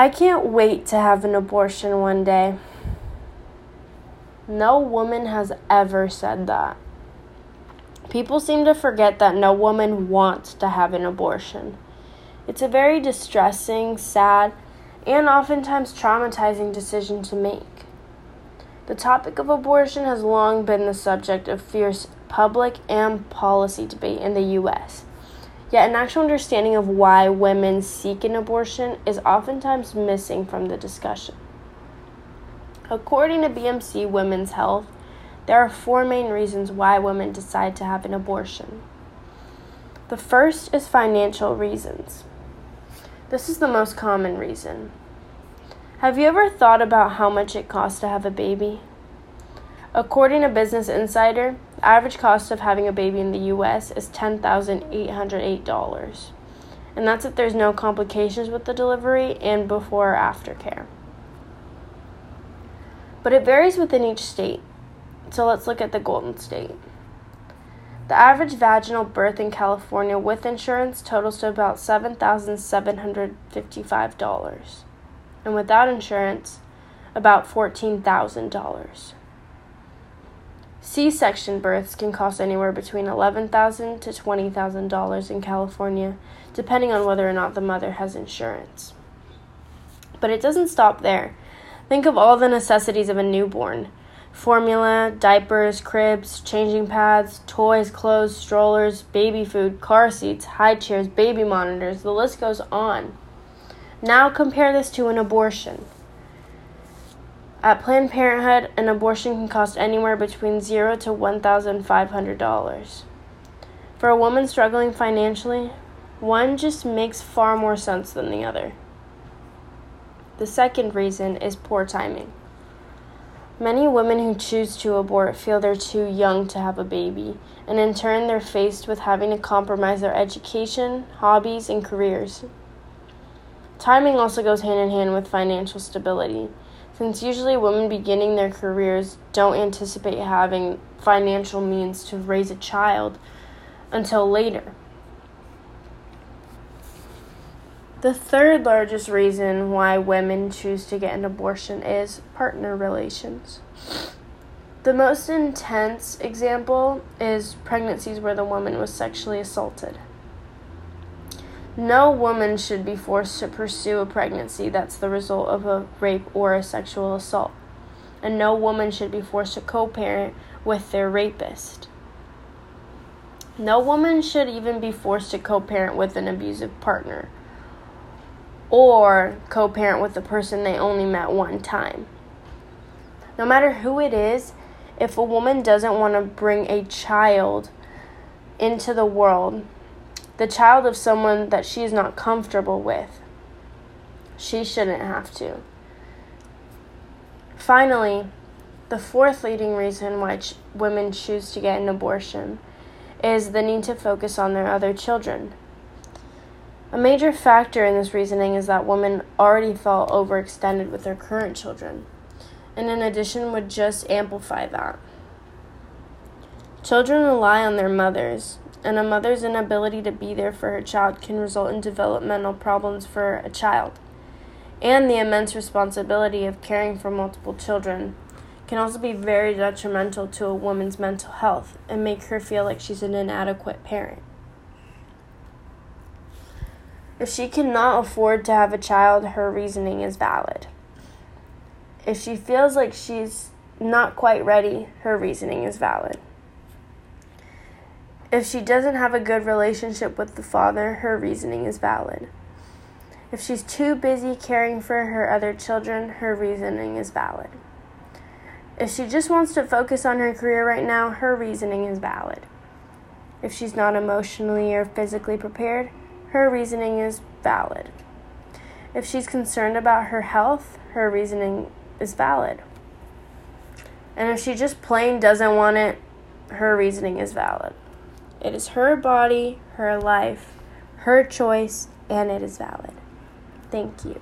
I can't wait to have an abortion one day. No woman has ever said that. People seem to forget that no woman wants to have an abortion. It's a very distressing, sad, and oftentimes traumatizing decision to make. The topic of abortion has long been the subject of fierce public and policy debate in the U.S. Yet, an actual understanding of why women seek an abortion is oftentimes missing from the discussion. According to BMC Women's Health, there are four main reasons why women decide to have an abortion. The first is financial reasons. This is the most common reason. Have you ever thought about how much it costs to have a baby? According to Business Insider, the average cost of having a baby in the US is $10,808. And that's if there's no complications with the delivery and before or after care. But it varies within each state. So let's look at the Golden State. The average vaginal birth in California with insurance totals to about $7,755, and without insurance, about $14,000. C section births can cost anywhere between 11,000 to $20,000 in California, depending on whether or not the mother has insurance. But it doesn't stop there. Think of all the necessities of a newborn formula, diapers, cribs, changing pads, toys, clothes, strollers, baby food, car seats, high chairs, baby monitors, the list goes on. Now compare this to an abortion. At Planned Parenthood, an abortion can cost anywhere between zero to $1,500. For a woman struggling financially, one just makes far more sense than the other. The second reason is poor timing. Many women who choose to abort feel they're too young to have a baby, and in turn, they're faced with having to compromise their education, hobbies, and careers. Timing also goes hand in hand with financial stability, since usually women beginning their careers don't anticipate having financial means to raise a child until later. The third largest reason why women choose to get an abortion is partner relations. The most intense example is pregnancies where the woman was sexually assaulted. No woman should be forced to pursue a pregnancy that's the result of a rape or a sexual assault. And no woman should be forced to co parent with their rapist. No woman should even be forced to co parent with an abusive partner or co parent with the person they only met one time. No matter who it is, if a woman doesn't want to bring a child into the world, the child of someone that she is not comfortable with, she shouldn't have to. Finally, the fourth leading reason why ch- women choose to get an abortion is the need to focus on their other children. A major factor in this reasoning is that women already felt overextended with their current children, and in addition, would just amplify that. Children rely on their mothers, and a mother's inability to be there for her child can result in developmental problems for a child. And the immense responsibility of caring for multiple children can also be very detrimental to a woman's mental health and make her feel like she's an inadequate parent. If she cannot afford to have a child, her reasoning is valid. If she feels like she's not quite ready, her reasoning is valid. If she doesn't have a good relationship with the father, her reasoning is valid. If she's too busy caring for her other children, her reasoning is valid. If she just wants to focus on her career right now, her reasoning is valid. If she's not emotionally or physically prepared, her reasoning is valid. If she's concerned about her health, her reasoning is valid. And if she just plain doesn't want it, her reasoning is valid. It is her body, her life, her choice, and it is valid. Thank you.